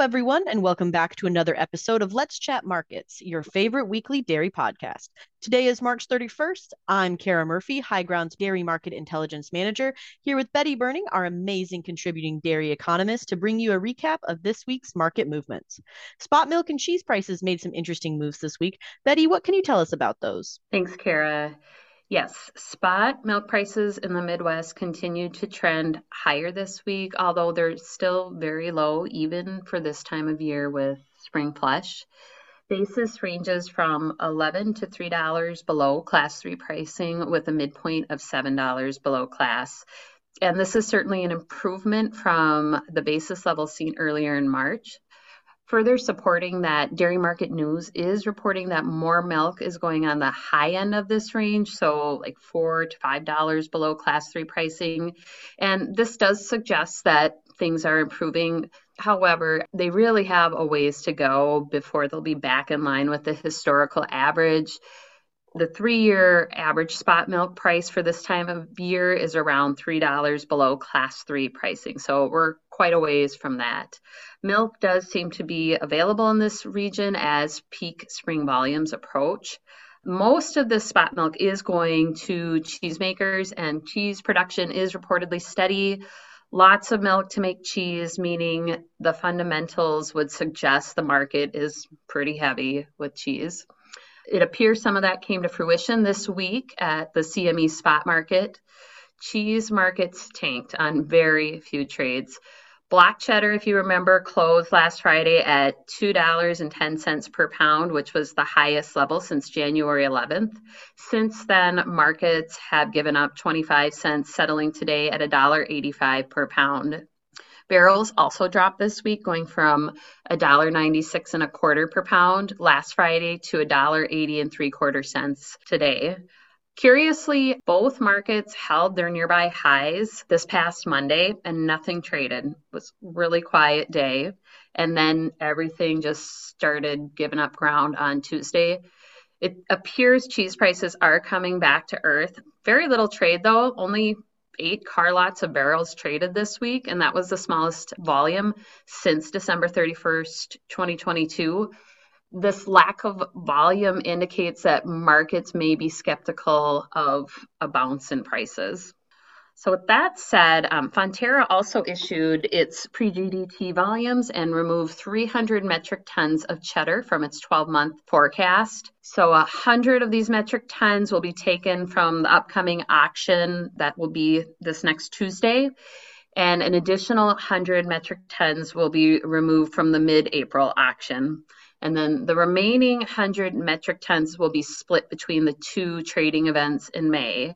everyone, and welcome back to another episode of Let's Chat Markets, your favorite weekly dairy podcast. Today is March 31st. I'm Cara Murphy, HighGround's Dairy Market Intelligence Manager, here with Betty Berning, our amazing contributing dairy economist, to bring you a recap of this week's market movements. Spot milk and cheese prices made some interesting moves this week. Betty, what can you tell us about those? Thanks, Cara. Yes, spot milk prices in the Midwest continue to trend higher this week, although they're still very low, even for this time of year with spring flush. Basis ranges from 11 to $3 below class 3 pricing, with a midpoint of $7 below class. And this is certainly an improvement from the basis level seen earlier in March. Further supporting that, Dairy Market News is reporting that more milk is going on the high end of this range, so like four to five dollars below class three pricing. And this does suggest that things are improving. However, they really have a ways to go before they'll be back in line with the historical average. The three year average spot milk price for this time of year is around $3 below class three pricing. So we're quite a ways from that. Milk does seem to be available in this region as peak spring volumes approach. Most of the spot milk is going to cheesemakers, and cheese production is reportedly steady. Lots of milk to make cheese, meaning the fundamentals would suggest the market is pretty heavy with cheese. It appears some of that came to fruition this week at the CME spot market. Cheese markets tanked on very few trades. Block cheddar, if you remember, closed last Friday at $2.10 per pound, which was the highest level since January 11th. Since then, markets have given up 25 cents, settling today at $1.85 per pound. Barrels also dropped this week, going from $1.96 and a quarter per pound last Friday to $1.80 and three quarter cents today. Curiously, both markets held their nearby highs this past Monday and nothing traded. It was really quiet day. And then everything just started giving up ground on Tuesday. It appears cheese prices are coming back to earth. Very little trade though, only eight car lots of barrels traded this week, and that was the smallest volume since December 31st, 2022 this lack of volume indicates that markets may be skeptical of a bounce in prices. So, with that said, um, Fonterra also issued its pre GDT volumes and removed 300 metric tons of cheddar from its 12 month forecast. So, 100 of these metric tons will be taken from the upcoming auction that will be this next Tuesday. And an additional 100 metric tons will be removed from the mid April auction. And then the remaining 100 metric tons will be split between the two trading events in May.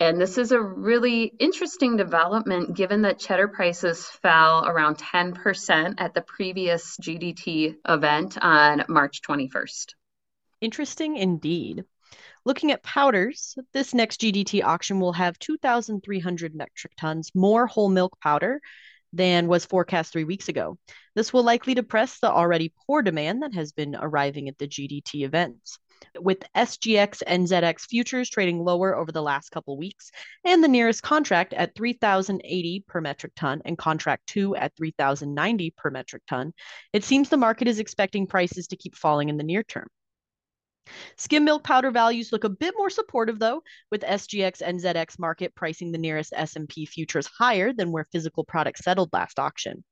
And this is a really interesting development given that cheddar prices fell around 10% at the previous GDT event on March 21st. Interesting indeed. Looking at powders, this next GDT auction will have 2,300 metric tons more whole milk powder than was forecast three weeks ago. This will likely depress the already poor demand that has been arriving at the GDT events. With SGX NZX futures trading lower over the last couple weeks, and the nearest contract at 3,080 per metric ton and contract two at 3,090 per metric ton, it seems the market is expecting prices to keep falling in the near term. Skim milk powder values look a bit more supportive though, with SGX and NZX market pricing the nearest SMP futures higher than where physical products settled last auction.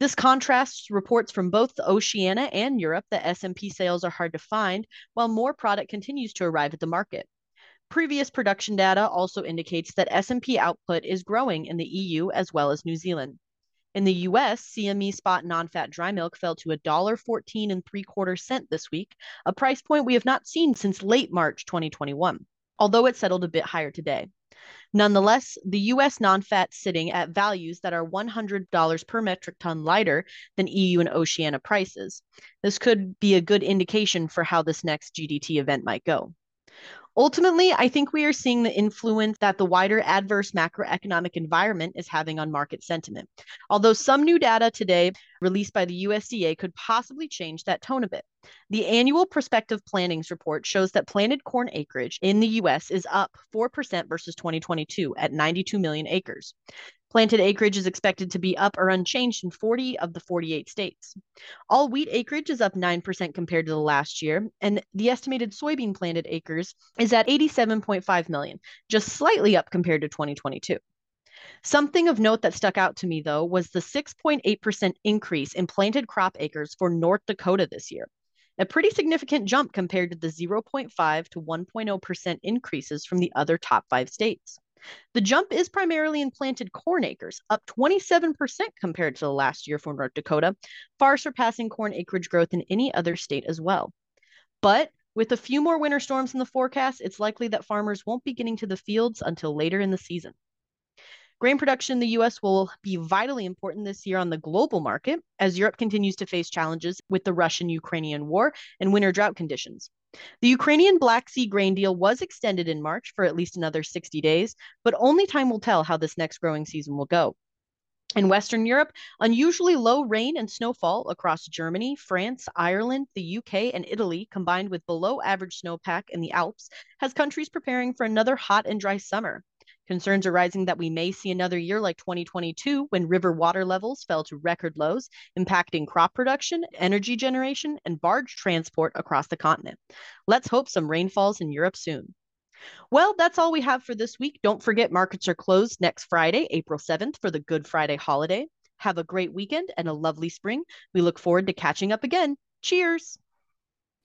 This contrasts reports from both the Oceania and Europe that SMP sales are hard to find, while more product continues to arrive at the market. Previous production data also indicates that SMP output is growing in the EU as well as New Zealand. In the US, CME spot non-fat dry milk fell to $1.14 and three quarter cent this week, a price point we have not seen since late March 2021, although it settled a bit higher today. Nonetheless, the US non-fat sitting at values that are $100 per metric ton lighter than EU and Oceania prices. This could be a good indication for how this next GDT event might go. Ultimately, I think we are seeing the influence that the wider adverse macroeconomic environment is having on market sentiment. Although some new data today released by the USDA could possibly change that tone a bit. The annual prospective plantings report shows that planted corn acreage in the US is up 4% versus 2022 at 92 million acres. Planted acreage is expected to be up or unchanged in 40 of the 48 states. All wheat acreage is up 9% compared to the last year, and the estimated soybean planted acres is at 87.5 million, just slightly up compared to 2022. Something of note that stuck out to me, though, was the 6.8% increase in planted crop acres for North Dakota this year. A pretty significant jump compared to the 0.5 to 1.0% increases from the other top five states. The jump is primarily in planted corn acres, up 27% compared to the last year for North Dakota, far surpassing corn acreage growth in any other state as well. But with a few more winter storms in the forecast, it's likely that farmers won't be getting to the fields until later in the season. Grain production in the US will be vitally important this year on the global market as Europe continues to face challenges with the Russian Ukrainian war and winter drought conditions. The Ukrainian Black Sea grain deal was extended in March for at least another 60 days, but only time will tell how this next growing season will go. In Western Europe, unusually low rain and snowfall across Germany, France, Ireland, the UK, and Italy, combined with below average snowpack in the Alps, has countries preparing for another hot and dry summer. Concerns are rising that we may see another year like 2022 when river water levels fell to record lows, impacting crop production, energy generation, and barge transport across the continent. Let's hope some rain falls in Europe soon. Well, that's all we have for this week. Don't forget, markets are closed next Friday, April 7th, for the Good Friday holiday. Have a great weekend and a lovely spring. We look forward to catching up again. Cheers!